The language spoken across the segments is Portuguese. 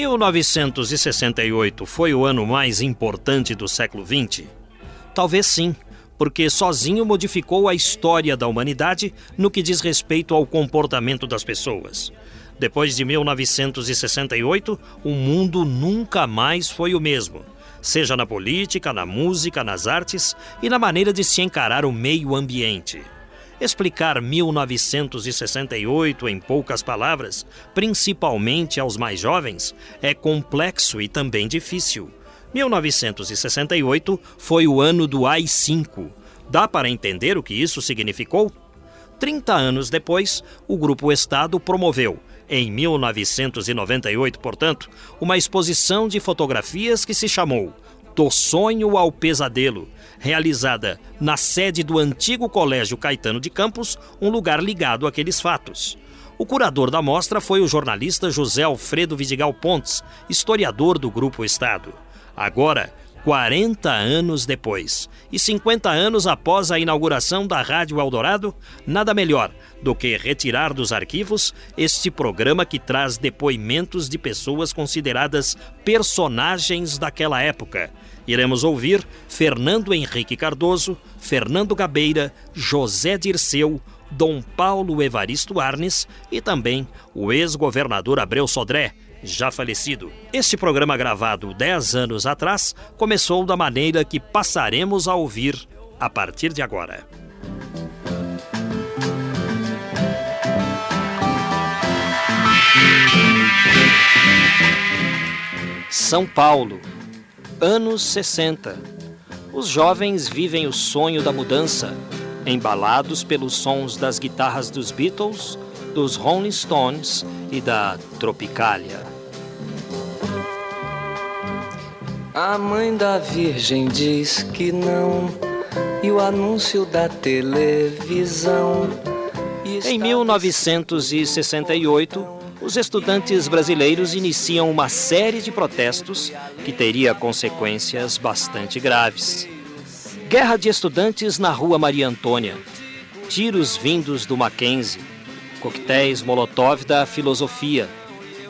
1968 foi o ano mais importante do século XX? Talvez sim, porque sozinho modificou a história da humanidade no que diz respeito ao comportamento das pessoas. Depois de 1968, o mundo nunca mais foi o mesmo, seja na política, na música, nas artes e na maneira de se encarar o meio ambiente. Explicar 1968 em poucas palavras, principalmente aos mais jovens, é complexo e também difícil. 1968 foi o ano do AI-5. Dá para entender o que isso significou? 30 anos depois, o Grupo Estado promoveu, em 1998, portanto, uma exposição de fotografias que se chamou Do Sonho ao Pesadelo realizada na sede do antigo Colégio Caetano de Campos, um lugar ligado àqueles fatos. O curador da mostra foi o jornalista José Alfredo Vidigal Pontes, historiador do Grupo Estado. Agora, 40 anos depois e 50 anos após a inauguração da Rádio Eldorado, nada melhor do que retirar dos arquivos este programa que traz depoimentos de pessoas consideradas personagens daquela época Iremos ouvir Fernando Henrique Cardoso, Fernando Gabeira, José Dirceu, Dom Paulo Evaristo Arnes e também o ex-governador Abreu Sodré, já falecido. Este programa gravado 10 anos atrás começou da maneira que passaremos a ouvir a partir de agora. São Paulo, Anos 60. Os jovens vivem o sonho da mudança, embalados pelos sons das guitarras dos Beatles, dos Rolling Stones e da Tropicália. A mãe da Virgem diz que não, e o anúncio da televisão. Em 1968, os estudantes brasileiros iniciam uma série de protestos que teria consequências bastante graves. Guerra de estudantes na Rua Maria Antônia, tiros vindos do Mackenzie, coquetéis Molotov da filosofia.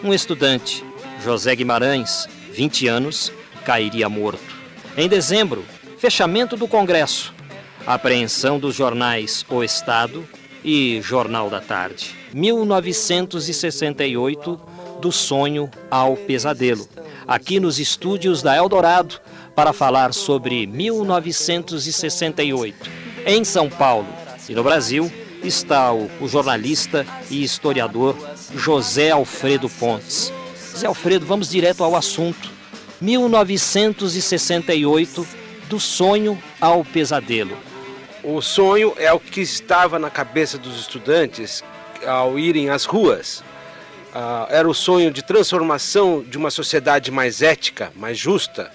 Um estudante, José Guimarães, 20 anos, cairia morto. Em dezembro, fechamento do Congresso, apreensão dos jornais O Estado e Jornal da Tarde. 1968, do sonho ao pesadelo. Aqui nos estúdios da Eldorado para falar sobre 1968. Em São Paulo e no Brasil está o, o jornalista e historiador José Alfredo Pontes. José Alfredo, vamos direto ao assunto. 1968, do sonho ao pesadelo. O sonho é o que estava na cabeça dos estudantes ao irem às ruas. Uh, era o sonho de transformação de uma sociedade mais ética, mais justa,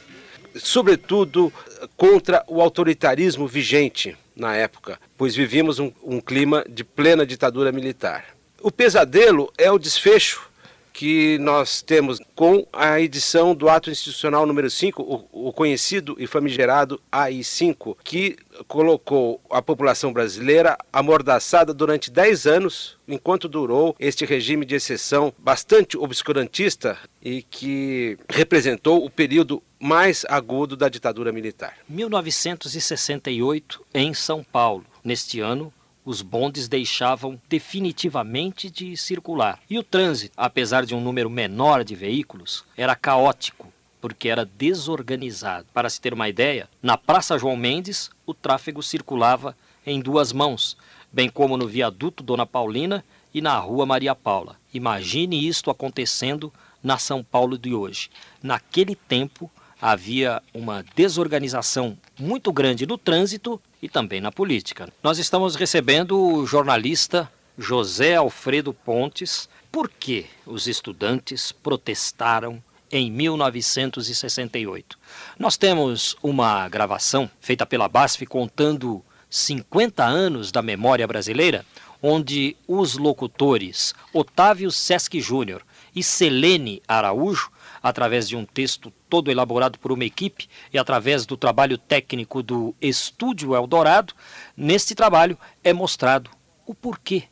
sobretudo contra o autoritarismo vigente na época, pois vivíamos um, um clima de plena ditadura militar. O pesadelo é o desfecho que nós temos com a edição do Ato Institucional número 5, o, conhecido e famigerado AI-5, que colocou a população brasileira amordaçada durante 10 anos, enquanto durou este regime de exceção bastante obscurantista e que representou o período mais agudo da ditadura militar. 1968, em São Paulo. Neste ano, os bondes deixavam definitivamente de circular. E o trânsito, apesar de um número menor de veículos, era caótico, porque era desorganizado. Para se ter uma ideia, na Praça João Mendes, o tráfego circulava em duas mãos, bem como no viaduto Dona Paulina e na Rua Maria Paula. Imagine isto acontecendo na São Paulo de hoje. Naquele tempo, havia uma desorganização muito grande no trânsito e também na política. Nós estamos recebendo o jornalista José Alfredo Pontes por que os estudantes protestaram em 1968. Nós temos uma gravação feita pela BASF contando 50 anos da memória brasileira, onde os locutores Otávio Sesc Júnior e Selene Araújo, através de um texto todo elaborado por uma equipe e através do trabalho técnico do Estúdio Eldorado, neste trabalho é mostrado o porquê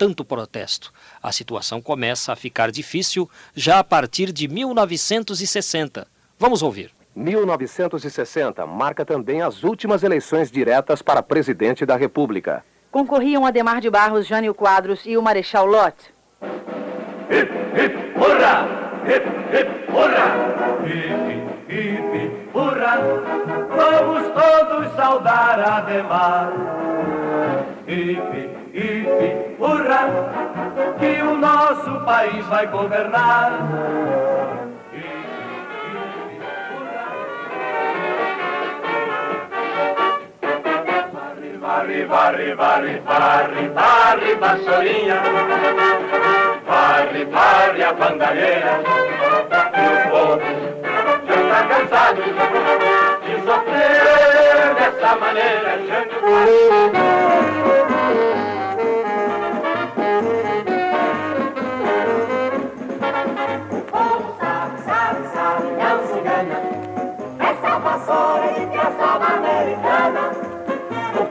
tanto protesto. A situação começa a ficar difícil já a partir de 1960. Vamos ouvir. 1960 marca também as últimas eleições diretas para presidente da República. Concorriam Ademar de Barros, Jânio Quadros e o Marechal Lott. Hip, hip, hurra! Hip, hip, hurra! Hip, hip, hurra! Vamos todos saudar Ademar. Hip, hip, hurra! Que o nosso país vai governar. Varre, varre, varre, varre, varre, vassourinha. Varre, varre a bandalheira. E o povo já está cansado de sofrer dessa maneira. O de piaçaba americana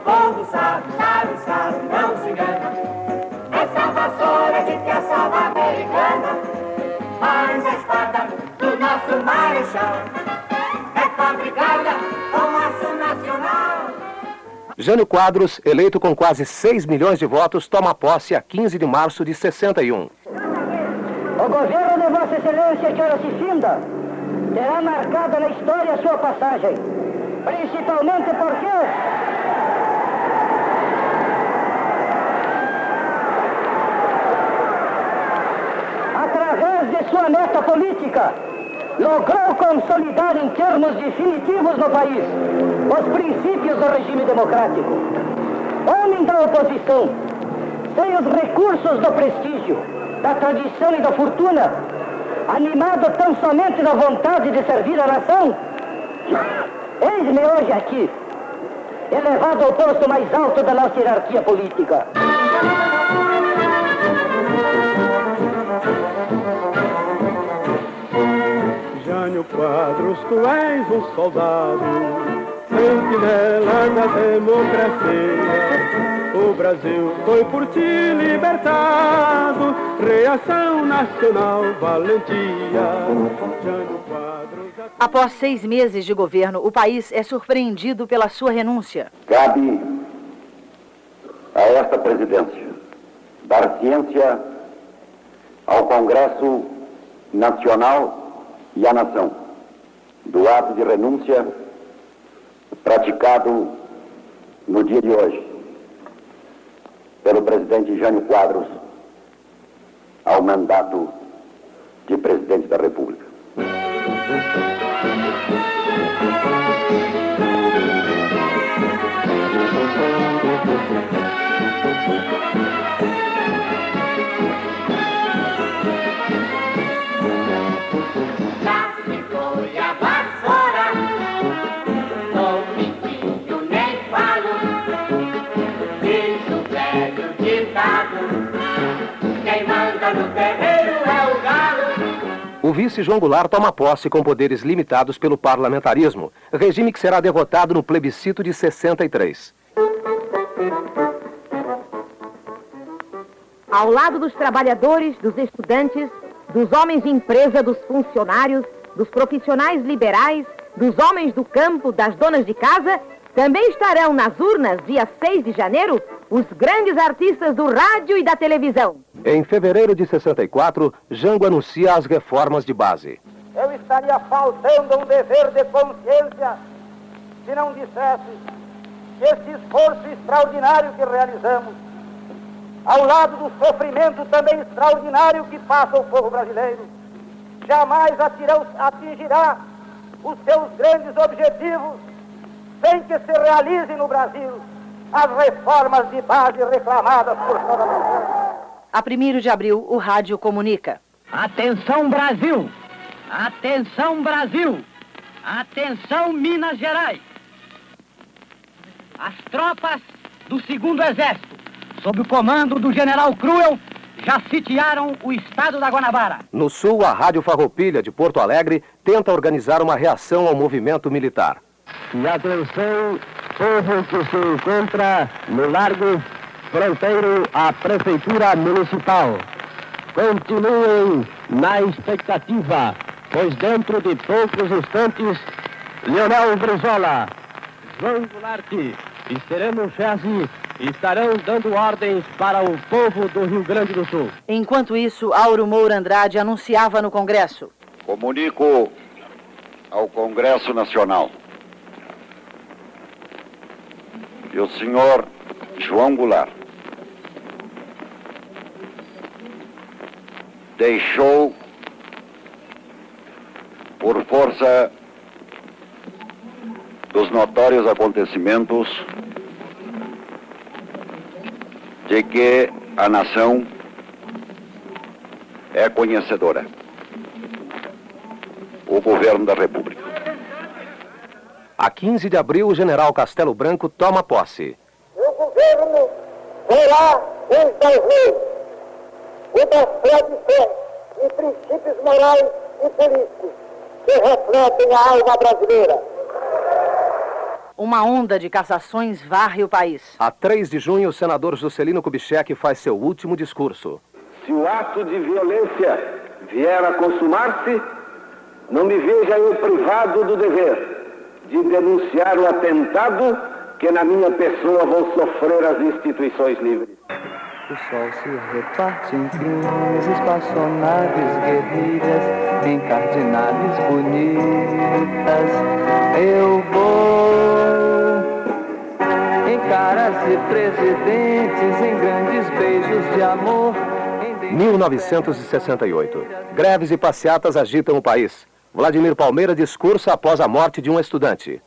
povo sabe, sabe, sabe, não se engana. Essa vassoura de piaçaba americana, mas a espada do nosso marechal é fabricada com aço nacional. Jânio Quadros, eleito com quase 6 milhões de votos, toma posse a 15 de março de 61. O governo de Vossa Excelência que ora se finda terá marcada na história a sua passagem. Principalmente porque de sua meta política, logrou consolidar em termos definitivos no país os princípios do regime democrático. Homem da oposição, sem os recursos do prestígio, da tradição e da fortuna, animado tão somente da vontade de servir a nação, eis-me hoje aqui, elevado ao posto mais alto da nossa hierarquia política. Jânio Quadros, tu és um soldado, sentinela da democracia. O Brasil foi por ti libertado, reação nacional, valentia. Jânio. Após seis meses de governo, o país é surpreendido pela sua renúncia. Cabe a esta presidência dar ciência ao Congresso Nacional e à nação do ato de renúncia praticado no dia de hoje pelo presidente Jânio Quadros ao mandato de presidente da República. O vice João Goulart toma posse com poderes limitados pelo parlamentarismo, regime que será derrotado no plebiscito de 63. Ao lado dos trabalhadores, dos estudantes, dos homens de empresa, dos funcionários, dos profissionais liberais, dos homens do campo, das donas de casa, também estarão nas urnas, dia 6 de janeiro, os grandes artistas do rádio e da televisão. Em fevereiro de 64, Jango anuncia as reformas de base. Eu estaria faltando um dever de consciência se não dissesse que esse esforço extraordinário que realizamos, ao lado do sofrimento também extraordinário que passa o povo brasileiro, jamais atingirá os seus grandes objetivos sem que se realize no Brasil as reformas de base reclamadas por toda a A 1 de abril, o rádio comunica. Atenção, Brasil! Atenção, Brasil! Atenção, Minas Gerais! As tropas do segundo exército, sob o comando do general Cruel, já sitiaram o estado da Guanabara. No sul, a Rádio Farroupilha de Porto Alegre tenta organizar uma reação ao movimento militar. E atenção, povo que se encontra no largo fronteiro à Prefeitura Municipal. Continuem na expectativa, pois dentro de poucos instantes, Leonel Brizola, João Goulart e Sereno Chese estarão dando ordens para o povo do Rio Grande do Sul. Enquanto isso, Auro Moura Andrade anunciava no Congresso. Comunico ao Congresso Nacional que o senhor João Goulart deixou por força dos notórios acontecimentos de que a nação é conhecedora. O governo da República. A 15 de abril, o general Castelo Branco toma posse. O governo será em 2000 uma fé de fé e princípios morais e políticos que refletem a alma brasileira. Uma onda de cassações varre o país. A 3 de junho, o senador Juscelino Kubitschek faz seu último discurso. Se o ato de violência vier a consumar-se, não me veja eu privado do dever de denunciar o atentado que na minha pessoa vão sofrer as instituições livres. O sol se reparte em crimes, espaçonaves guerrilhas, encardinadas bonitas. Eu vou em caras de presidentes, em grandes beijos de amor. 1968. Greves e passeatas agitam o país. Vladimir Palmeira discursa após a morte de um estudante.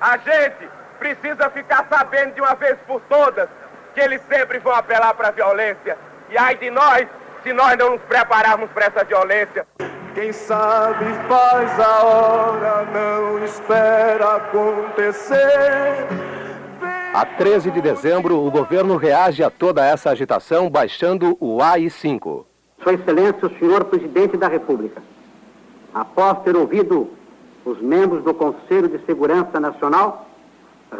A gente precisa ficar sabendo de uma vez por todas que eles sempre vão apelar para a violência. E ai de nós, se nós não nos prepararmos para essa violência. Quem sabe faz a hora, não espera acontecer. A 13 de dezembro, o governo reage a toda essa agitação baixando o AI-5. Sua Excelência, o senhor Presidente da República, após ter ouvido os membros do Conselho de Segurança Nacional,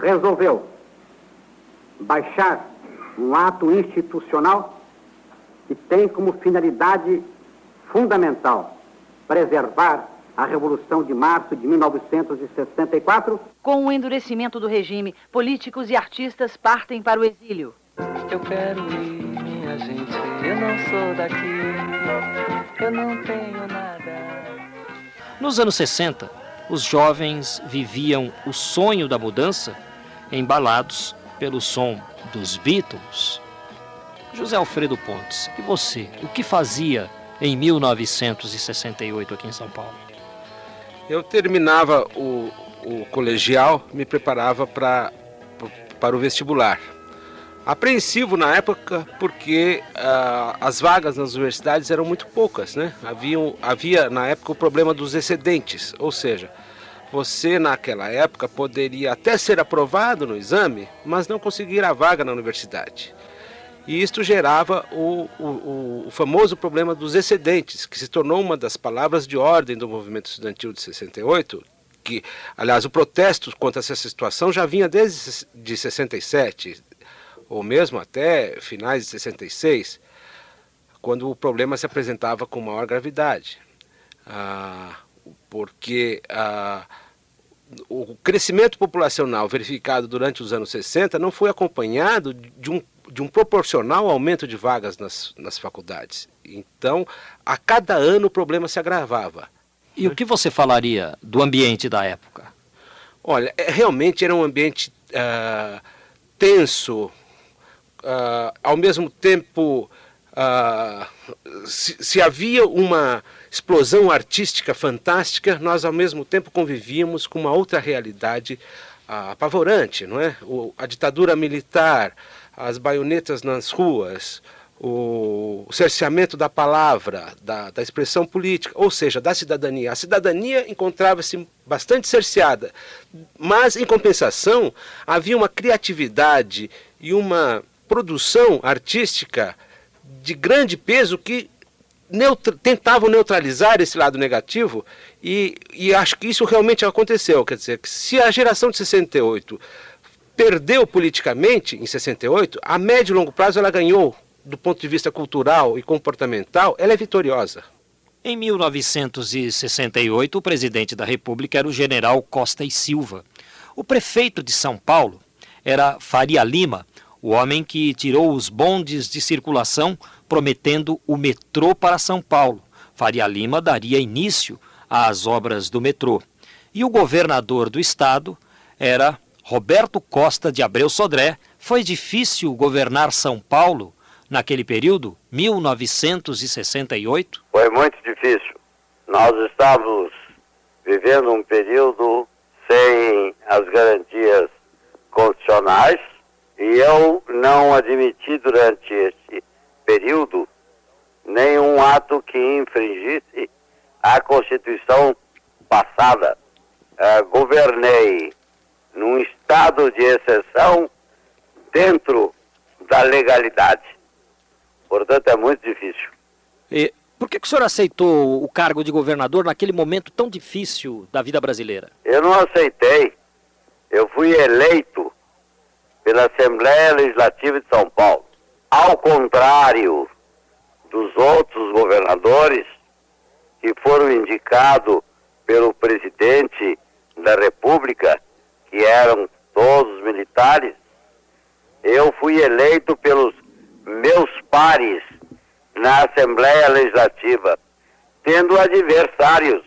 resolveu baixar um ato institucional que tem como finalidade fundamental preservar a Revolução de Março de 1964. Com o endurecimento do regime, políticos e artistas partem para o exílio. Eu quero ir, minha gente, eu não sou daqui, eu não tenho nada. Nos anos 60, os jovens viviam o sonho da mudança embalados pelo som dos Beatles. José Alfredo Pontes, e você, o que fazia em 1968 aqui em São Paulo? Eu terminava o, o colegial, me preparava pra, para o vestibular. Apreensivo na época porque uh, as vagas nas universidades eram muito poucas, né? Havia, havia na época o problema dos excedentes, ou seja, você naquela época poderia até ser aprovado no exame, mas não conseguir a vaga na universidade. E isto gerava o, o, o, famoso problema dos excedentes, que se tornou uma das palavras de ordem do movimento estudantil de 68, que, aliás, o protesto contra essa situação já vinha desde de 67, ou mesmo até finais de 66, quando o problema se apresentava com maior gravidade. Ah, porque ah, o crescimento populacional verificado durante os anos 60 não foi acompanhado de um, de um proporcional aumento de vagas nas, nas faculdades. Então, a cada ano o problema se agravava. E o que você falaria do ambiente da época? Olha, é, realmente era um ambiente uh, tenso, uh, ao mesmo tempo, uh, se, se havia uma explosão artística fantástica, nós ao mesmo tempo convivíamos com uma outra realidade apavorante, não é? O, a ditadura militar, as baionetas nas ruas, o cerceamento da palavra, da, da, expressão política, ou seja, da cidadania. A cidadania encontrava-se bastante cerceada, mas, em compensação, havia uma criatividade e uma produção artística de grande peso que neutra tentavam neutralizar esse lado negativo e, e acho que isso realmente aconteceu. Quer dizer, que se a geração de 68 perdeu politicamente em 68, a médio e longo prazo ela ganhou do ponto de vista cultural e comportamental, ela é vitoriosa. Em 1968, o presidente da República era o general Costa e Silva. O prefeito de São Paulo era Faria Lima, o homem que tirou os bondes de circulação prometendo o metrô para São Paulo. Faria Lima daria início às obras do metrô. E o governador do estado era Roberto Costa de Abreu Sodré. Foi difícil governar São Paulo naquele período, 1968? Foi muito difícil. Nós estávamos vivendo um período sem as garantias constitucionais e eu não admiti durante esse período nenhum ato que infringisse a Constituição passada. Uh, governei num estado de exceção dentro da legalidade. Portanto, é muito difícil. E por que, que o senhor aceitou o cargo de governador naquele momento tão difícil da vida brasileira? Eu não aceitei. Eu fui eleito pela Assembleia Legislativa de São Paulo. Ao contrário dos outros governadores que foram indicados pelo presidente da República, que eram todos militares, eu fui eleito pelos meus pares na Assembleia Legislativa, tendo adversários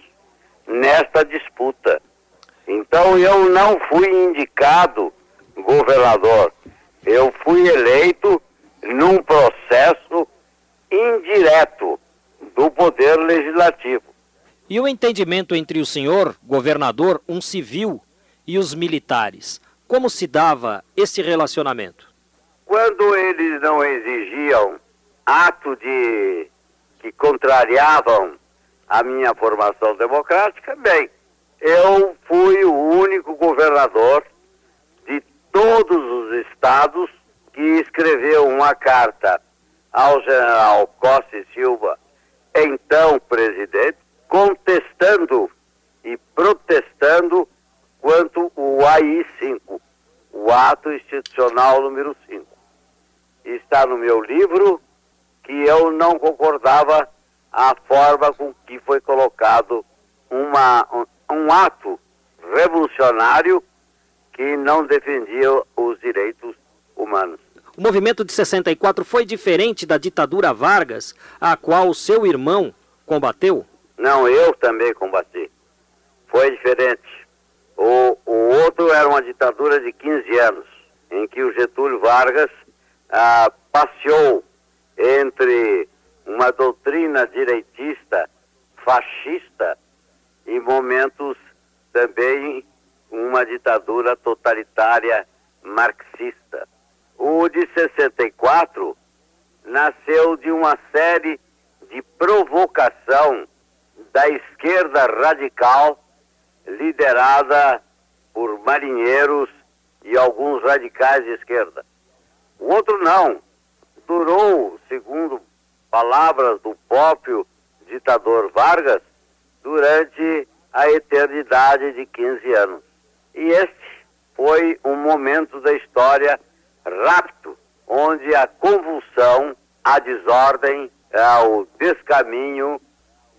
nesta disputa. Então eu não fui indicado governador, eu fui eleito num processo indireto do Poder Legislativo. E o entendimento entre o senhor, governador, um civil, e os militares? Como se dava esse relacionamento? Quando eles não exigiam ato de que contrariavam a minha formação democrática, bem, eu fui o único governador de todos os estados que escreveu uma carta ao general Costa e Silva, então presidente, contestando e protestando quanto o AI-5, o ato institucional número 5 está no meu livro que eu não concordava a forma com que foi colocado uma, um, um ato revolucionário que não defendia os direitos humanos. O movimento de 64 foi diferente da ditadura Vargas, a qual seu irmão combateu? Não, eu também combati. Foi diferente. O, o outro era uma ditadura de 15 anos, em que o Getúlio Vargas ah, passeou entre uma doutrina direitista, fascista, e momentos também uma ditadura totalitária marxista. O de 64 nasceu de uma série de provocação da esquerda radical liderada por marinheiros e alguns radicais de esquerda. O outro não. Durou, segundo palavras do próprio ditador Vargas, durante a eternidade de 15 anos. E este foi um momento da história rápido, onde a convulsão, a desordem, o descaminho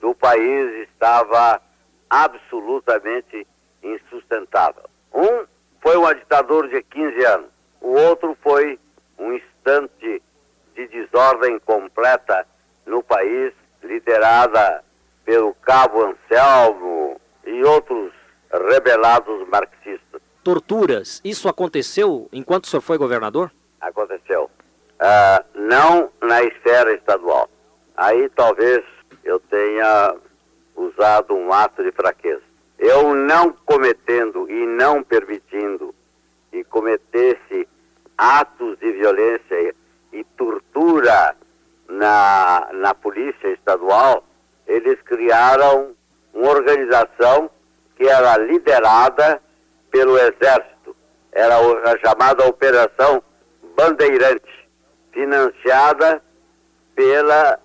do país estava absolutamente insustentável. Um foi uma ditadura de 15 anos, o outro foi um instante de desordem completa no país, liderada pelo Cabo Anselmo e outros rebelados marxistas. Torturas, isso aconteceu enquanto o senhor foi governador? Aconteceu. Uh, não na esfera estadual. Aí talvez eu tenha usado um ato de fraqueza. eu não cometendo e não permitindo que cometesse atos de violência e tortura na, na polícia estadual, eles criaram uma organização que era liderada pelo Exército. Era a chamada Operação Bandeirante, financiada pela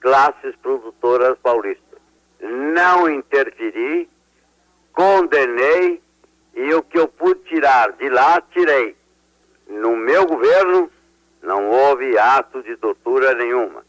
classes produtoras paulistas. Não interferi, condenei e o que eu pude tirar de lá, tirei. No meu governo, não houve ato de tortura nenhuma.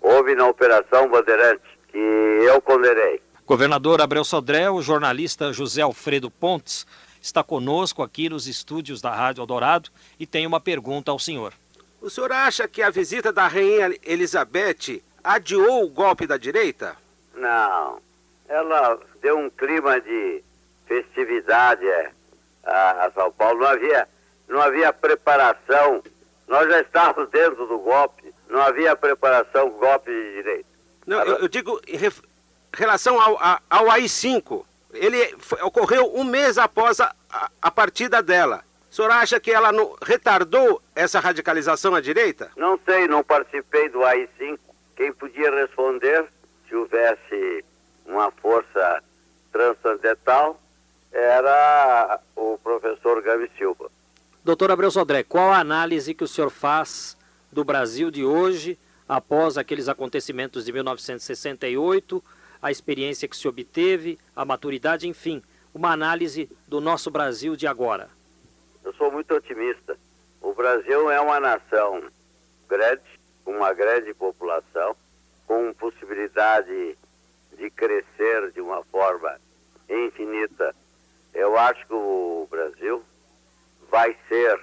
Houve na Operação Bandeirante, que eu condenei. Governador Abreu Sodré, o jornalista José Alfredo Pontes está conosco aqui nos estúdios da Rádio Eldorado e tem uma pergunta ao senhor. O senhor acha que a visita da Rainha Elizabeth adiou o golpe da direita? Não. Ela deu um clima de festividade é, a, a São Paulo. Não havia, não havia preparação. Nós já estávamos dentro do golpe. Não havia preparação golpe de direita. Não, eu, eu digo em ref, relação ao, ao AI-5. Ele foi, ocorreu um mês após a, a, a partida dela. O senhor acha que ela não, retardou essa radicalização à direita? Não sei, não participei do AI-5. Quem podia responder, se houvesse uma força transcendental, era o professor Gavi Silva. Doutor Abreu Sodré, qual a análise que o senhor faz do Brasil de hoje, após aqueles acontecimentos de 1968, a experiência que se obteve, a maturidade, enfim, uma análise do nosso Brasil de agora? Eu sou muito otimista. O Brasil é uma nação grande, com uma grande população, com possibilidade de crescer de uma forma infinita. Eu acho que o Brasil vai ser,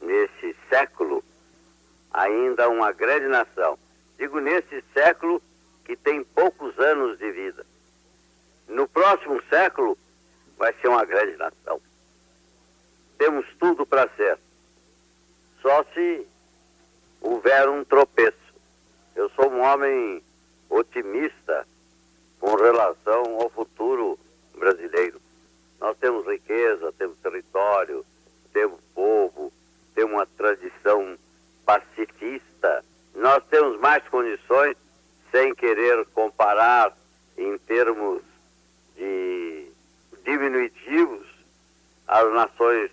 nesse século, ainda uma grande nação. Digo nesse século que tem poucos anos de vida. No próximo século, vai ser uma grande nação. Temos tudo para ser. Só se houver um tropeço. Eu sou um homem otimista com relação ao futuro brasileiro. Nós temos riqueza, temos território, temos povo, temos uma tradição pacifista. Nós temos mais condições, sem querer comparar em termos de diminutivos, as nações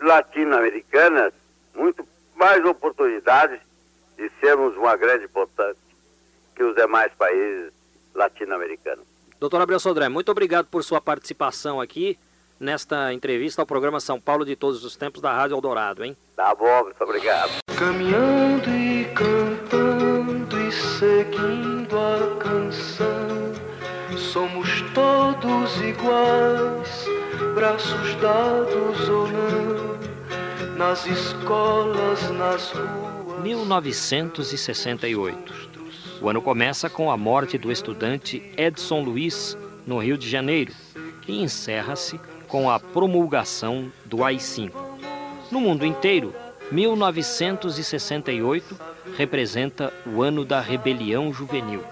latino-americanas, muito mais oportunidades de sermos uma grande potência que os demais países latino-americanos. Doutor Abreu Sodré, muito obrigado por sua participação aqui nesta entrevista ao programa São Paulo de Todos os Tempos da Rádio Eldorado, hein? Tá bom, muito obrigado. Caminhando e cantando e seguindo canção, somos todos iguais, braços dados ou não, nas escolas, nas ruas. 1968. O ano começa com a morte do estudante Edson Luiz, no Rio de Janeiro, e encerra-se com a promulgação do AI-5. No mundo inteiro, 1968 representa o ano da rebelião juvenil.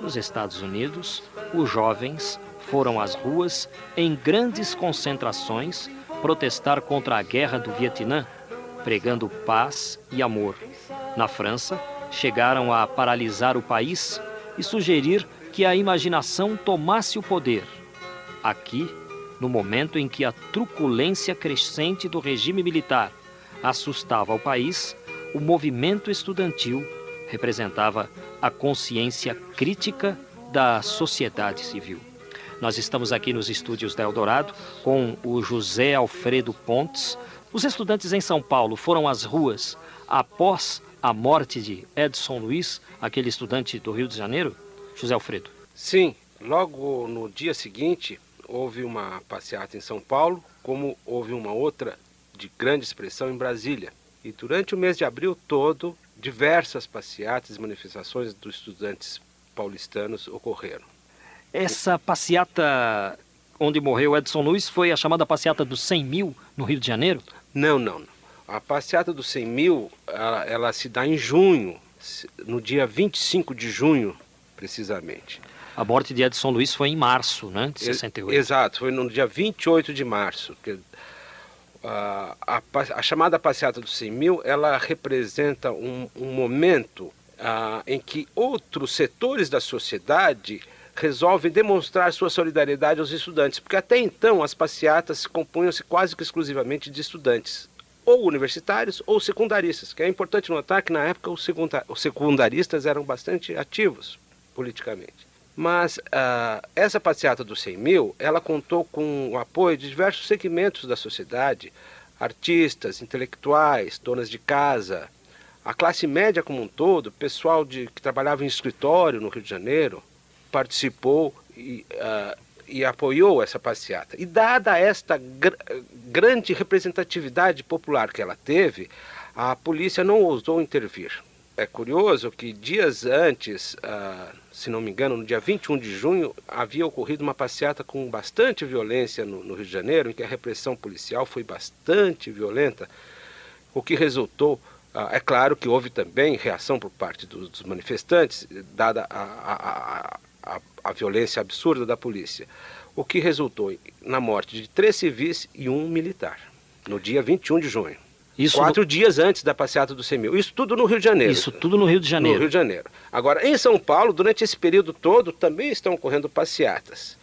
Nos Estados Unidos, os jovens foram às ruas em grandes concentrações protestar contra a guerra do Vietnã, pregando paz e amor. Na França, chegaram a paralisar o país e sugerir que a imaginação tomasse o poder. Aqui, no momento em que a truculência crescente do regime militar assustava o país, o movimento estudantil representava a consciência crítica da sociedade civil. Nós estamos aqui nos estúdios da Eldorado com o José Alfredo Pontes. Os estudantes em São Paulo foram às ruas após a morte de Edson Luiz, aquele estudante do Rio de Janeiro? José Alfredo. Sim, logo no dia seguinte houve uma passeata em São Paulo, como houve uma outra de grande expressão em Brasília. E durante o mês de abril todo, diversas passeatas e manifestações dos estudantes paulistanos ocorreram. Essa passeata onde morreu Edson Luiz foi a chamada passeata dos 100 mil no Rio de Janeiro? Não, não, não. A passeata dos 100 mil, ela, ela, se dá em junho, no dia 25 de junho, precisamente. A morte de Edson Luiz foi em março, né, de 68. Exato, foi no dia 28 de março. Que, a, a, a, chamada passeata dos 100 mil, ela representa um, um momento em que outros setores da sociedade resolvem demonstrar sua solidariedade aos estudantes, porque até então as passeatas compunham-se quase que exclusivamente de estudantes, ou universitários ou secundaristas, que é importante notar que na época os, secundaristas eram bastante ativos politicamente. Mas uh, essa passeata dos 100 mil, ela contou com o apoio de diversos segmentos da sociedade, artistas, intelectuais, donas de casa, a classe média como um todo, pessoal de, que trabalhava em escritório no Rio de Janeiro, participou e, uh, e apoiou essa passeata. E dada esta gr grande representatividade popular que ela teve, a polícia não ousou intervir. É curioso que dias antes, uh, se não me engano, no dia 21 de junho, havia ocorrido uma passeata com bastante violência no, no Rio de Janeiro, em que a repressão policial foi bastante violenta, o que resultou Uh, é claro que houve também reação por parte dos, dos manifestantes, dada a, a, a, a, violência absurda da polícia, o que resultou na morte de três civis e um militar, no dia 21 de junho. Isso Quatro no... dias antes da passeata do CEMIL. Isso tudo no Rio de Janeiro. Isso tudo no Rio de Janeiro. No Rio de Janeiro. Agora, em São Paulo, durante esse período todo, também estão ocorrendo passeatas.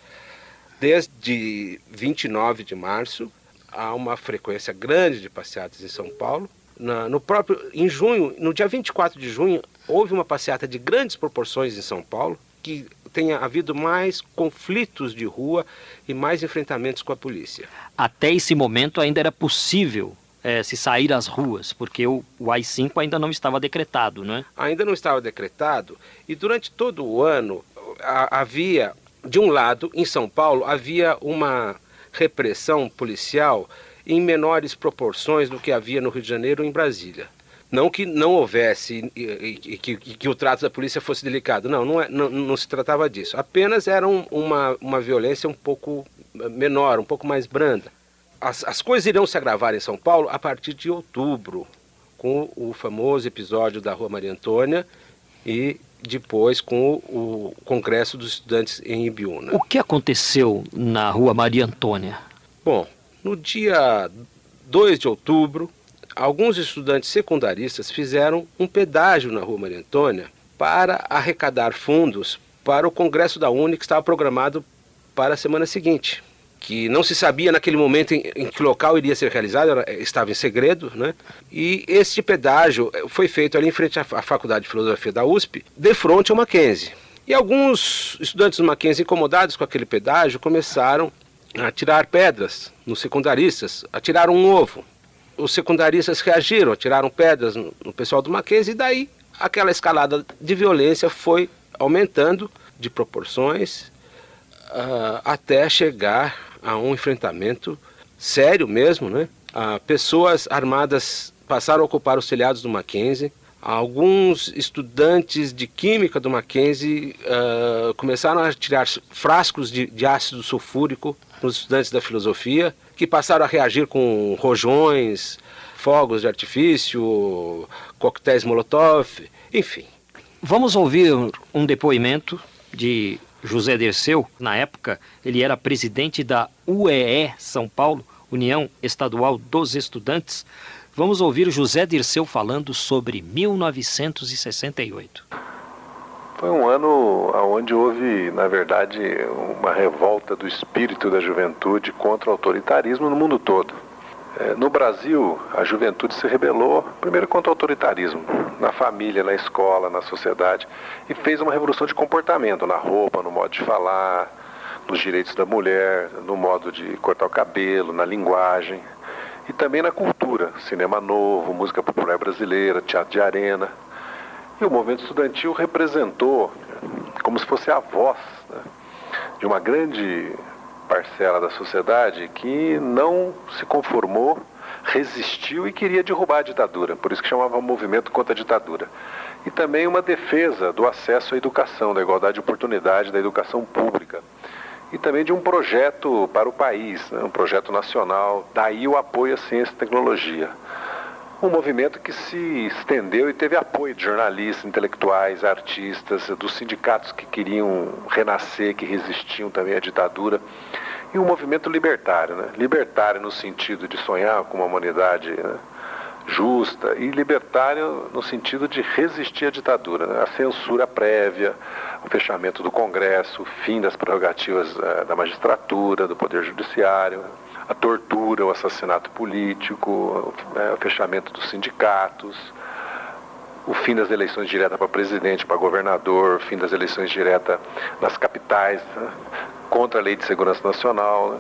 Desde 29 de março, há uma frequência grande de passeatas em São Paulo na, no próprio em junho, no dia 24 de junho, houve uma passeata de grandes proporções em São Paulo, que tenha havido mais conflitos de rua e mais enfrentamentos com a polícia. Até esse momento ainda era possível é, se sair às ruas, porque o, o AI-5 ainda não estava decretado, não é? Ainda não estava decretado e durante todo o ano a, havia, de um lado, em São Paulo, havia uma repressão policial em menores proporções do que havia no Rio de Janeiro ou em Brasília. Não que não houvesse e, e, que, que, o trato da polícia fosse delicado, não, não, é, não, não se tratava disso. Apenas era um, uma, uma violência um pouco menor, um pouco mais branda. As, as coisas irão se agravar em São Paulo a partir de outubro, com o famoso episódio da Rua Maria Antônia e depois com o, o Congresso dos Estudantes em Ibiúna. O que aconteceu na Rua Maria Antônia? Bom, no dia 2 de outubro, alguns estudantes secundaristas fizeram um pedágio na Rua Maria Antônia para arrecadar fundos para o congresso da UNE que estava programado para a semana seguinte, que não se sabia naquele momento em, em que local iria ser realizado, era, estava em segredo, né? E este pedágio foi feito ali em frente à, à Faculdade de Filosofia da USP, de frente ao Mackenzie. E alguns estudantes do Mackenzie, incomodados com aquele pedágio, começaram a tirar pedras nos secundaristas, atiraram um ovo. Os secundaristas reagiram, atiraram pedras no, no pessoal do Mackenzie e daí aquela escalada de violência foi aumentando de proporções uh, até chegar a um enfrentamento sério mesmo, né? Uh, pessoas armadas passaram a ocupar os telhados do Mackenzie, Alguns estudantes de química do Mackenzie uh, começaram a tirar frascos de, de ácido sulfúrico nos estudantes da filosofia, que passaram a reagir com rojões, fogos de artifício, coquetéis Molotov, enfim. Vamos ouvir um depoimento de José Derceu. Na época, ele era presidente da UEE São Paulo, União Estadual dos Estudantes. Vamos ouvir José Dirceu falando sobre 1968. Foi um ano onde houve, na verdade, uma revolta do espírito da juventude contra o autoritarismo no mundo todo. É, no Brasil, a juventude se rebelou primeiro contra o autoritarismo, na família, na escola, na sociedade, e fez uma revolução de comportamento, na roupa, no modo de falar, nos direitos da mulher, no modo de cortar o cabelo, na linguagem e também na cultura, cinema novo, música popular brasileira, teatro de arena. E o movimento estudantil representou, como se fosse a voz né, de uma grande parcela da sociedade que não se conformou, resistiu e queria derrubar a ditadura, por isso que chamava movimento contra a ditadura. E também uma defesa do acesso à educação, da igualdade de oportunidade, da educação pública e também de um projeto para o país, né, um projeto nacional. Daí o apoio à ciência e tecnologia. Um movimento que se estendeu e teve apoio de jornalistas, intelectuais, artistas, dos sindicatos que queriam renascer, que resistiam também à ditadura, e um movimento libertário, né? libertário no sentido de sonhar com uma humanidade né? justa e libertário no sentido de resistir à ditadura, né? a censura prévia, o fechamento do Congresso, o fim das prerrogativas uh, da magistratura, do Poder Judiciário a tortura, o assassinato político, né, o fechamento dos sindicatos, o fim das eleições diretas para presidente, para governador, o fim das eleições diretas nas capitais, né, contra a Lei de Segurança Nacional. Né.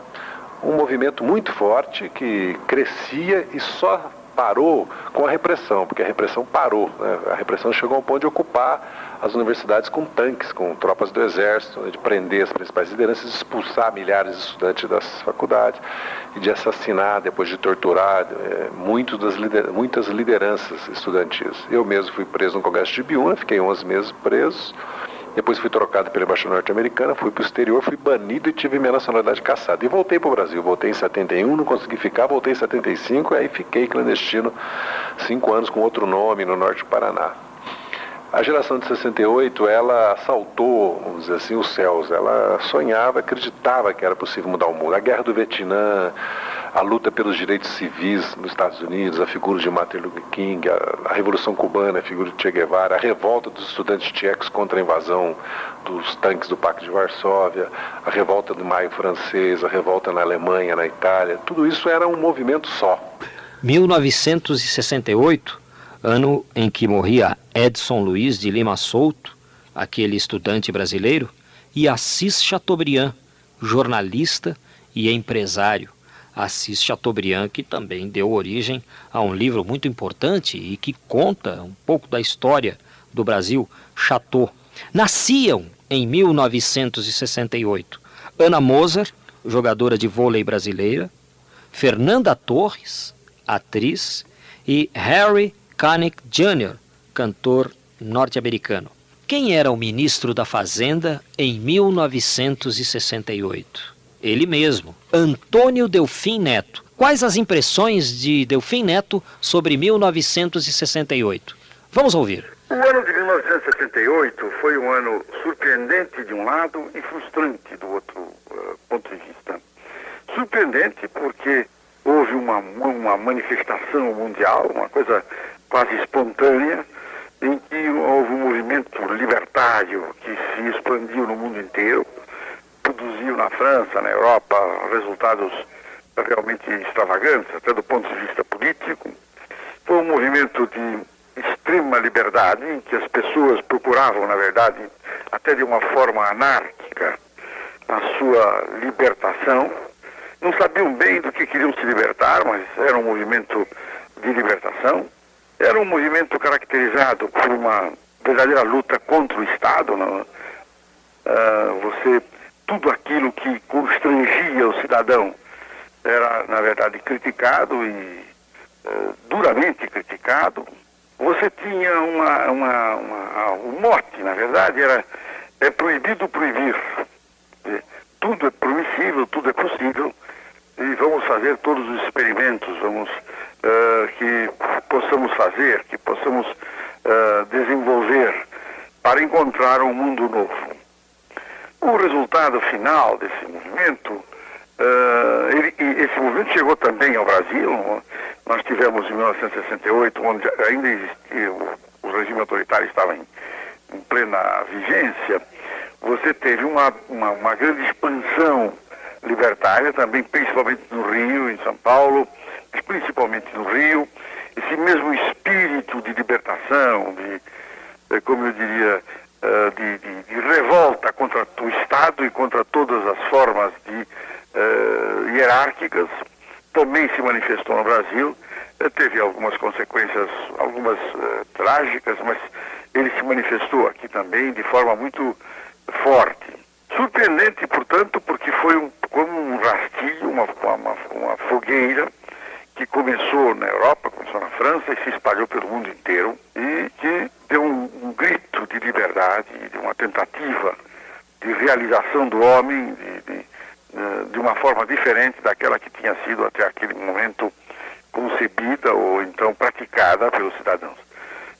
Um movimento muito forte que crescia e só parou com a repressão, porque a repressão parou. Né? A repressão chegou ao ponto de ocupar as universidades com tanques, com tropas do exército, né? de prender as principais lideranças, de expulsar milhares de estudantes das faculdades e de assassinar, depois de torturar, é, das lider muitas lideranças estudantis. Eu mesmo fui preso no Congresso de Biúna, fiquei 11 meses preso. Depois fui trocado pela Embaixada Norte-Americana, fui para o exterior, fui banido e tive minha nacionalidade caçada. E voltei para o Brasil. Voltei em 71, não consegui ficar, voltei em 75, aí fiquei clandestino cinco anos com outro nome no norte do Paraná. A geração de 68, ela saltou, vamos dizer assim, os céus. Ela sonhava, acreditava que era possível mudar o mundo. A guerra do Vietnã, a luta pelos direitos civis nos Estados Unidos, a figura de Martin Luther King, a, a Revolução Cubana, a figura de Che Guevara, a revolta dos estudantes tchecos contra a invasão dos tanques do Pacto de Varsóvia, a revolta do Maio francês, a revolta na Alemanha, na Itália, tudo isso era um movimento só. 1968, ano em que morria Edson Luiz de Lima Souto, aquele estudante brasileiro, e Assis Chateaubriand, jornalista e empresário Assis Chateaubriand, que também deu origem a um livro muito importante e que conta um pouco da história do Brasil, Chateau. Nasciam em 1968 Ana Moser, jogadora de vôlei brasileira, Fernanda Torres, atriz, e Harry Connick Jr., cantor norte-americano. Quem era o ministro da Fazenda em 1968? Ele mesmo, Antônio Delfim Neto. Quais as impressões de Delfim Neto sobre 1968? Vamos ouvir. O ano de 1968 foi um ano surpreendente de um lado e frustrante do outro uh, ponto de vista. Surpreendente porque houve uma, uma manifestação mundial, uma coisa quase espontânea, em que houve um movimento libertário que se expandiu no mundo inteiro, produziu na França, na Europa, resultados realmente extravagantes, até do ponto de vista político. Foi um movimento de extrema liberdade, em que as pessoas procuravam, na verdade, até de uma forma anárquica, a sua libertação. Não sabiam bem do que queriam se libertar, mas era um movimento de libertação. Era um movimento caracterizado por uma verdadeira luta contra o Estado. Não? Uh, você tudo aquilo que constrangia o cidadão era, na verdade, criticado e uh, duramente criticado. Você tinha uma, uma, uma, um mote, na verdade, era é proibido proibir. Tudo é permissível, tudo é possível e vamos fazer todos os experimentos, vamos uh, que possamos fazer, que possamos uh, desenvolver para encontrar um mundo novo. O resultado final desse movimento, uh, ele, esse movimento chegou também ao Brasil. Nós tivemos em 1968, onde ainda existia, o, o regime autoritário estava em, em, plena vigência. Você teve uma, uma, uma grande expansão libertária, também principalmente no Rio, em São Paulo, principalmente no Rio. Esse mesmo espírito de libertação, de, eh, como eu diria, uh, de, de, de, revolta contra o Estado e contra todas as formas de, uh, hierárquicas também se manifestou no Brasil. Uh, teve algumas consequências, algumas trágicas, mas ele se manifestou aqui também de forma muito forte. Surpreendente, portanto, porque foi um, como um rastilho, uma, uma, uma fogueira que começou na Europa, começou na França e se espalhou pelo mundo inteiro e que deu um, um grito de liberdade, de uma tentativa de realização do homem de, de, de uma forma diferente daquela que tinha sido até aquele momento concebida ou então praticada pelos cidadãos.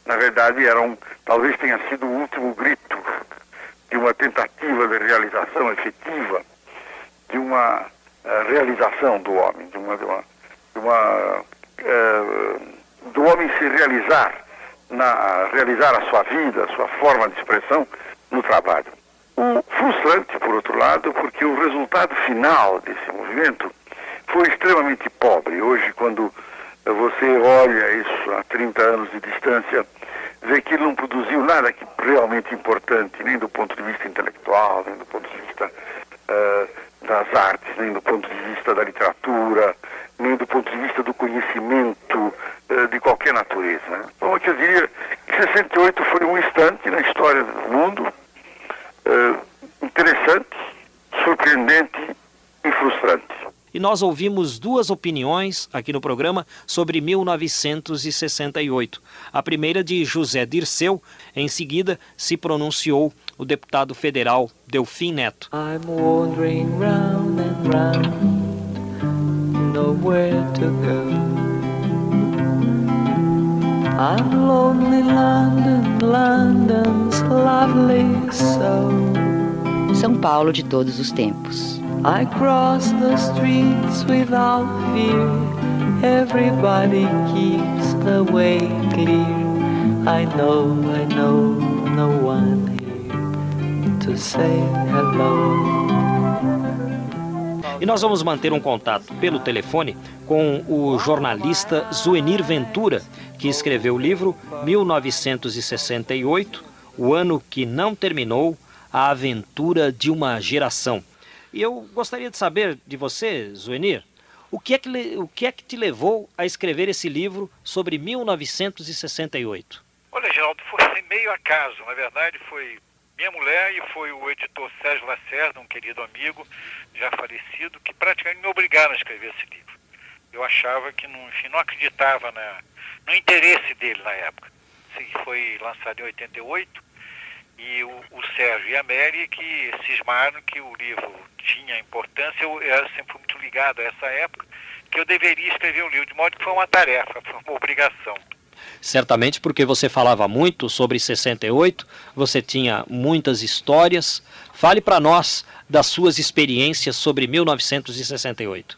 Na verdade, era um, talvez tenha sido o último grito de uma tentativa de realização efetiva de uma uh, realização do homem, de uma, de uma, de uma uh, do homem se realizar na realizar a sua vida, a sua forma de expressão no trabalho. O frustrante, por outro lado, porque o resultado final desse movimento foi extremamente pobre. Hoje, quando você olha isso a 30 anos de distância, vê que ele não produziu nada que realmente importante, nem do ponto de vista intelectual, nem do ponto de vista uh, das artes, nem do ponto de vista da literatura, nem do ponto de vista do conhecimento uh, de qualquer natureza. Né? Então, eu diria que 68 foi um instante na história do mundo uh, interessante, surpreendente e frustrante. E nós ouvimos duas opiniões aqui no programa sobre 1968. A primeira de José Dirceu, em seguida se pronunciou o deputado federal Delfim Neto. I'm wandering round and round, nowhere to go. I'm lonely London, London's lovely soul. São Paulo de todos os tempos. I cross the streets without fear. Everybody keeps the way clear. I know, I know no one here to say hello. E nós vamos manter um contato pelo telefone com o jornalista Zuenir Ventura, que escreveu o livro 1968, O Ano que Não Terminou, A Aventura de uma Geração. E eu gostaria de saber de você, Zuenir, o que, é que, o que é que te levou a escrever esse livro sobre 1968? Olha, Geraldo, foi meio acaso. Na verdade, foi minha mulher e foi o editor Sérgio Lacerda, um querido amigo, já falecido, que praticamente me obrigaram a escrever esse livro. Eu achava que, não, enfim, não acreditava na, no interesse dele na época. Foi lançado em 88 e o, o Sérgio e a Mary que cismaram que o livro tinha importância, eu, eu sempre fui muito ligado a essa época, que eu deveria escrever o livro, de modo que foi uma tarefa, foi uma obrigação. Certamente porque você falava muito sobre 68, você tinha muitas histórias. Fale para nós das suas experiências sobre 1968.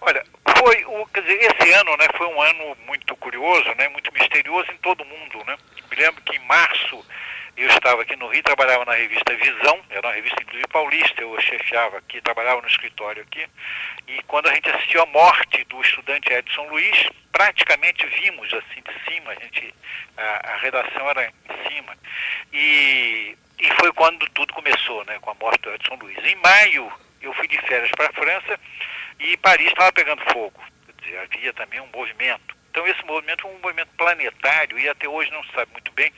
Olha, foi o, quer dizer, esse ano, né, foi um ano muito curioso, né, muito misterioso em todo mundo, né? Me lembro que em março eu estava aqui no Rio, trabalhava na revista Visão, era uma revista inclusive paulista, eu chefiava aqui, trabalhava no escritório aqui, e quando a gente assistiu a morte do estudante Edson Luiz, praticamente vimos assim de cima, a, gente, a, a redação era em cima, e, e foi quando tudo começou, né, com a morte do Edson Luiz. Em maio, eu fui de férias para a França e Paris estava pegando fogo, quer dizer, havia também um movimento. Então esse movimento foi um movimento planetário e até hoje não se sabe muito bem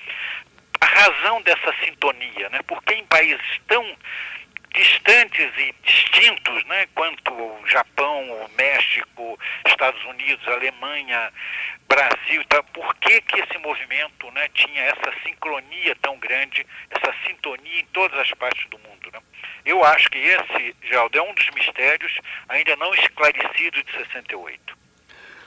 a razão dessa sintonia, né? Porque em países tão distantes e distintos, né, quanto o Japão, o México, Estados Unidos, Alemanha, Brasil, tá, por que, que esse movimento né, tinha essa sincronia tão grande, essa sintonia em todas as partes do mundo? Né? Eu acho que esse, Geraldo, é um dos mistérios ainda não esclarecidos de 68.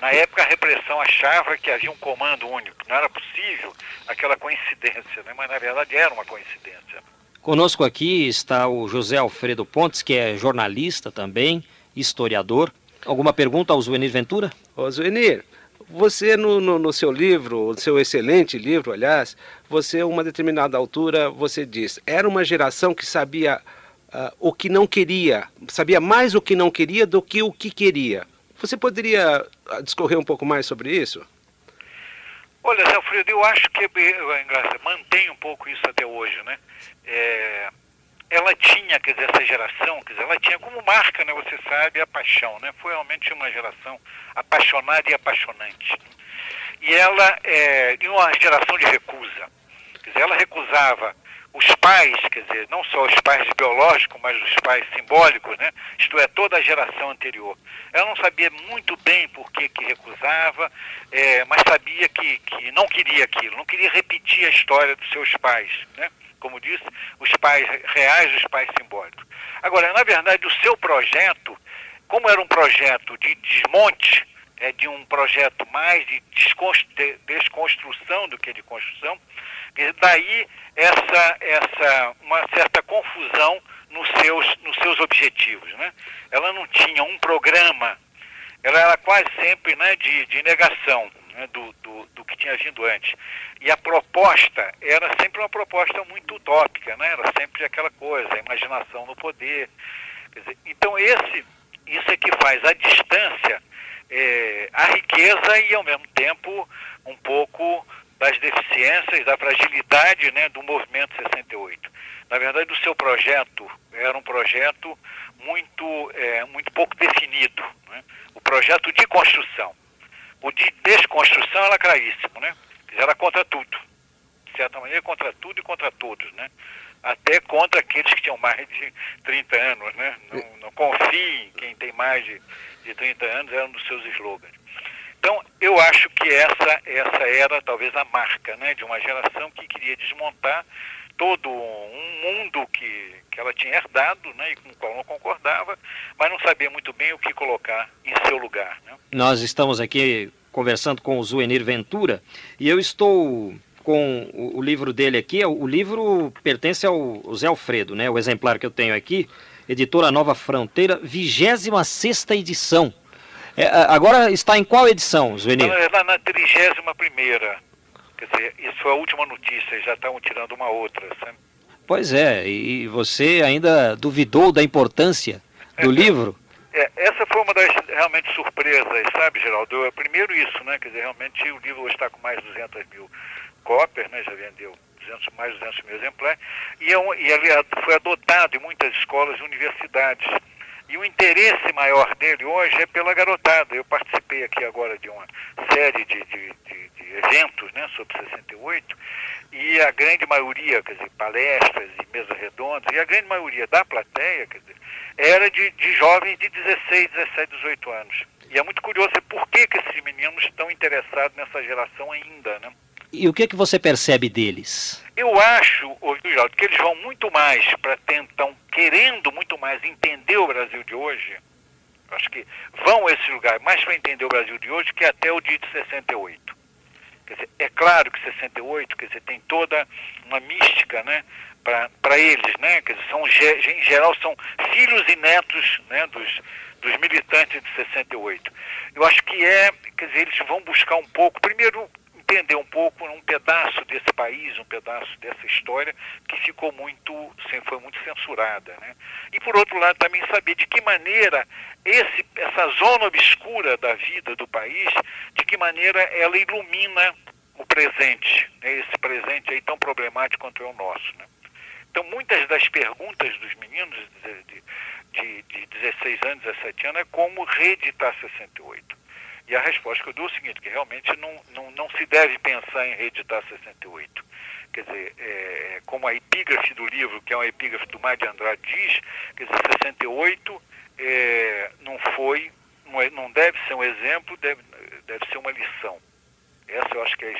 Na época, a repressão achava que havia um comando único. Não era possível aquela coincidência, né? mas na verdade era uma coincidência. Conosco aqui está o José Alfredo Pontes, que é jornalista também, historiador. Alguma pergunta ao Zuenir Ventura? Ô, Zuenir, você no, no, no, seu livro, no seu excelente livro, aliás, você, a uma determinada altura, você diz, era uma geração que sabia uh, o que não queria, sabia mais o que não queria do que o que queria. Você poderia ah, discorrer um pouco mais sobre isso? Olha, Zé Alfredo, eu acho que Graça, mantém um pouco isso até hoje, né? É, ela tinha, quer dizer, essa geração, quer dizer, ela tinha como marca, né, você sabe, a paixão, né? Foi realmente uma geração apaixonada e apaixonante. E ela é uma geração de recusa. Quer dizer, ela recusava os pais, quer dizer, não só os pais biológicos, mas os pais simbólicos, né? isto é, toda a geração anterior. Ela não sabia muito bem por que, que recusava, é, mas sabia que, que não queria aquilo, não queria repetir a história dos seus pais, né? como disse, os pais reais os pais simbólicos. Agora, na verdade, o seu projeto, como era um projeto de desmonte, é de um projeto mais de desconstrução do que de construção, daí essa, essa uma certa confusão nos seus, nos seus objetivos. Né? Ela não tinha um programa, ela era quase sempre né, de, de negação né, do, do, do, que tinha vindo antes. E a proposta era sempre uma proposta muito utópica, né? era sempre aquela coisa, a imaginação no poder. Dizer, então esse, isso é que faz a distância, é, a riqueza e ao mesmo tempo um pouco das deficiências, da fragilidade né, do movimento 68. Na verdade, o seu projeto era um projeto muito, é, muito pouco definido. Né? O projeto de construção. O de desconstrução era claríssimo, né? Era contra tudo. De certa maneira, contra tudo e contra todos, né? Até contra aqueles que tinham mais de 30 anos, né? Não, não confie em quem tem mais de, de 30 anos, era um dos seus slogans. Então, eu acho que essa, essa era talvez a marca né, de uma geração que queria desmontar todo um mundo que, que ela tinha herdado né, e com o qual não concordava, mas não sabia muito bem o que colocar em seu lugar. Né? Nós estamos aqui conversando com o Zuenir Ventura e eu estou com o, livro dele aqui. O livro pertence ao Zé Alfredo, né, o exemplar que eu tenho aqui, editora Nova Fronteira, 26 edição. É, agora está em qual edição, Zuenir? Está na 31 primeira. Quer dizer, isso foi a última notícia, já estão tirando uma outra. Sabe? Pois é, e você ainda duvidou da importância do livro? É, essa foi uma das realmente surpresas, sabe, Geraldo? É, primeiro isso, né? Quer dizer, realmente o livro hoje está com mais de 200 mil cópias, né? Já vendeu 200, mais de 200 mil exemplares. E, é um, e ele foi adotado em muitas escolas e universidades. E o interesse maior dele hoje é pela garotada. Eu participei aqui agora de uma série de, de, de, de eventos né, sobre 68 e a grande maioria, quer dizer, palestras e mesas redondas, e a grande maioria da plateia, quer dizer, era de, de jovens de 16, 17, 18 anos. E é muito curioso por que, que esses meninos estão interessados nessa geração ainda, né? E o que, que você percebe deles? Eu acho, Geraldo, que eles vão muito mais para tentar, querendo muito mais entender o Brasil de hoje, acho que vão a esse lugar mais para entender o Brasil de hoje que até o dia de 68. Quer dizer, é claro que 68, quer dizer, tem toda uma mística, né, para eles, né, quer dizer, são, em geral são filhos e netos, né, dos, dos militantes de 68. Eu acho que é, quer dizer, eles vão buscar um pouco, primeiro entender um pouco um pedaço desse país, um pedaço dessa história que ficou muito, foi muito censurada, né? E por outro lado também saber de que maneira esse, essa zona obscura da vida do país, de que maneira ela ilumina o presente, né? esse presente aí tão problemático quanto é o nosso, né? Então muitas das perguntas dos meninos de, de, de 16 anos, 17 anos é como reeditar 68 e a resposta que eu dou é o seguinte, que realmente não, não, não se deve pensar em reeditar 68. Quer dizer, é, como a epígrafe do livro, que é uma epígrafe do Mário de Andrade diz, quer dizer, 68 é, não foi, não, é, não deve ser um exemplo, deve, deve ser uma lição. Essa eu acho que é,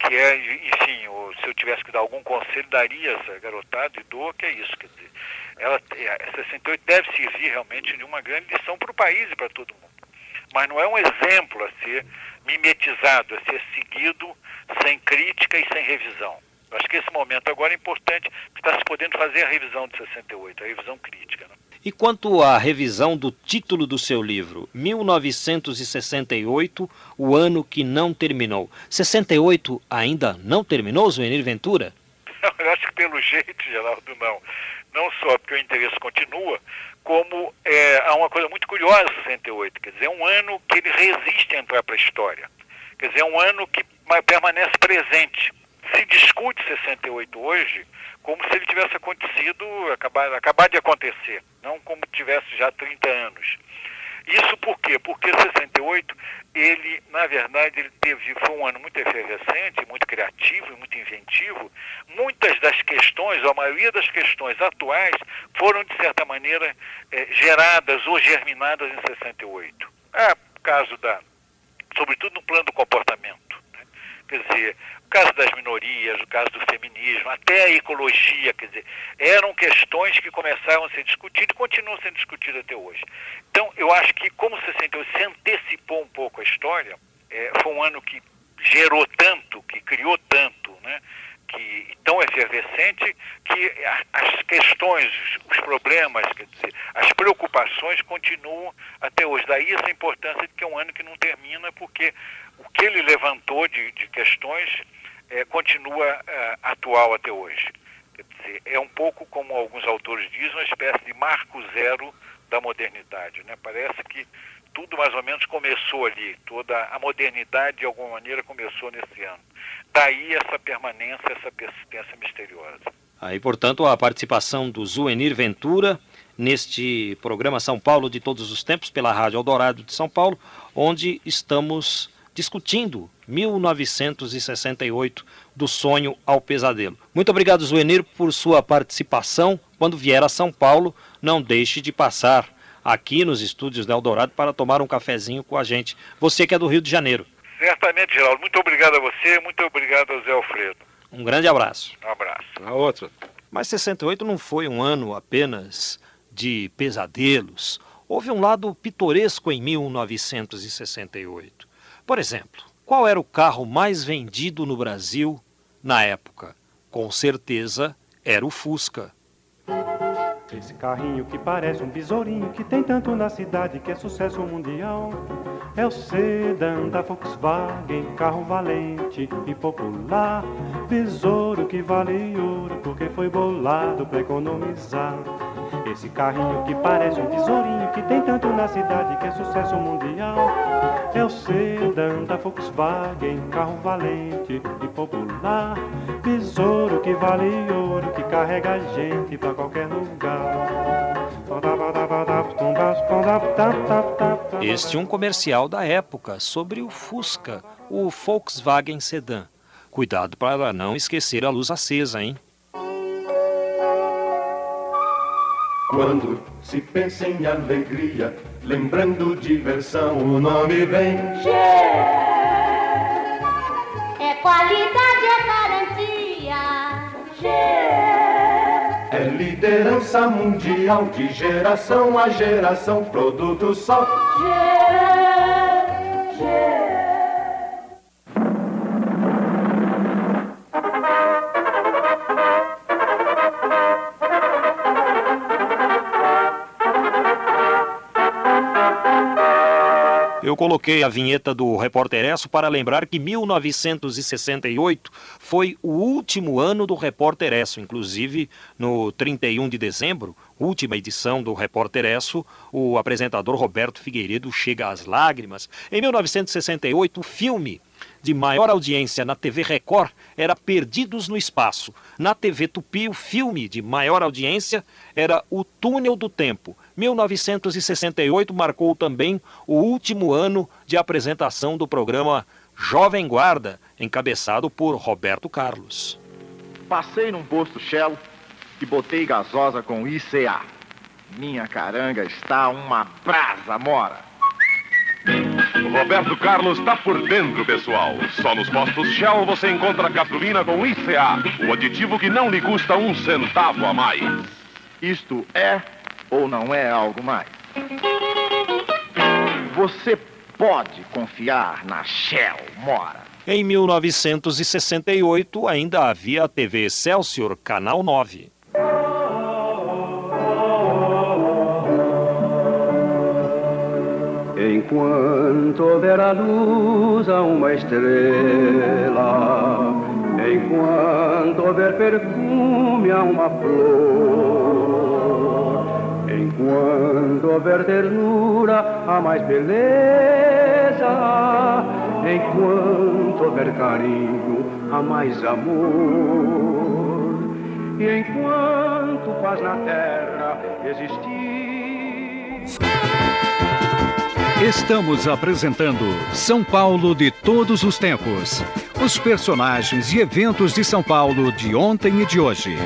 que é enfim, se eu tivesse que dar algum conselho, daria essa garotada e dou, que é isso, quer dizer, ela, a 68 deve servir realmente de uma grande lição para o país e para todo mundo mas não é um exemplo a ser mimetizado, a ser seguido sem crítica e sem revisão. Eu acho que esse momento agora é importante, porque está se podendo fazer a revisão de 68, a revisão crítica. Né? E quanto à revisão do título do seu livro, 1968, o ano que não terminou. 68 ainda não terminou, Zuenir Ventura? Eu acho que pelo jeito, Geraldo, não. Não só porque o interesse continua, como é, há uma coisa muito curiosa 68, quer dizer, é um ano que ele resiste a entrar para a história. Quer dizer, é um ano que permanece presente. Se discute 68 hoje como se ele tivesse acontecido, acabar, acabar de acontecer, não como tivesse já 30 anos. Isso por quê? Porque 68, ele, na verdade, ele teve, foi um ano muito efervescente, muito criativo e muito inventivo. Muitas das questões, ou a maioria das questões atuais, foram, de certa maneira, eh, geradas ou germinadas em 68. É caso da, sobretudo no plano do comportamento. Quer dizer, o caso das minorias, o caso do feminismo, até a ecologia, quer dizer, eram questões que começaram a ser discutidas e continuam sendo discutidas até hoje. Então, eu acho que como 68 se antecipou um pouco a história, é, foi um ano que gerou tanto, que criou tanto, né? que tão efervescente que as questões, os problemas, quer dizer, as preocupações continuam até hoje. Daí essa importância de que é um ano que não termina, porque o que ele levantou de, de questões é, continua é, atual até hoje. Dizer, é um pouco como alguns autores dizem, uma espécie de marco zero da modernidade. Né? Parece que tudo mais ou menos começou ali, toda a modernidade de alguma maneira começou nesse ano. Daí essa permanência, essa persistência misteriosa. Aí, portanto, a participação do Zuenir Ventura neste programa São Paulo de Todos os Tempos, pela Rádio Eldorado de São Paulo, onde estamos discutindo 1968, do sonho ao pesadelo. Muito obrigado, Zuenir, por sua participação. Quando vier a São Paulo, não deixe de passar aqui nos estúdios da Eldorado para tomar um cafezinho com a gente. Você que é do Rio de Janeiro. Certamente, Geraldo. Muito obrigado a você, muito obrigado ao Zé Alfredo. Um grande abraço. Um abraço. A outra. Mas 68 não foi um ano apenas de pesadelos. Houve um lado pitoresco em 1968. Por exemplo, qual era o carro mais vendido no Brasil na época? Com certeza era o Fusca. Esse carrinho que parece um besourinho que tem tanto na cidade que é sucesso mundial. É o sedã da Volkswagen, carro valente e popular. Besouro que vale ouro porque foi bolado pra economizar. Esse carrinho que parece um tesourinho que tem tanto na cidade que é sucesso mundial. É o sedã da Volkswagen, carro valente e popular. Besouro que vale ouro que carrega a gente pra qualquer lugar. Este é um comercial da época sobre o Fusca, o Volkswagen Sedan. Cuidado para não esquecer a luz acesa, hein? Quando se pensa em alegria, lembrando diversão, o nome vem. Che. É qualidade, é garantia. Che. É liderança mundial de geração a geração, produto só. Che. Eu coloquei a vinheta do Repórter Esso para lembrar que 1968 foi o último ano do Repórter Esso. Inclusive, no 31 de dezembro, última edição do Repórter Esso, o apresentador Roberto Figueiredo chega às lágrimas. Em 1968, o filme de maior audiência na TV Record era Perdidos no Espaço. Na TV Tupi, o filme de maior audiência era O Túnel do Tempo. 1968 marcou também o último ano de apresentação do programa Jovem Guarda, encabeçado por Roberto Carlos. Passei num posto Shell e botei gasosa com ICA. Minha caranga está uma brasa mora. Roberto Carlos está por dentro, pessoal. Só nos postos Shell você encontra gasolina com ICA, o aditivo que não lhe custa um centavo a mais. Isto é ou não é algo mais? Você pode confiar na Shell Mora. Em 1968, ainda havia a TV Excelsior, Canal 9. Enquanto houver a luz a uma estrela, enquanto houver perfume a uma flor, enquanto houver ternura a mais beleza, enquanto houver carinho a mais amor, e enquanto paz na terra existir. Estamos apresentando São Paulo de todos os tempos. Os personagens e eventos de São Paulo de ontem e de hoje.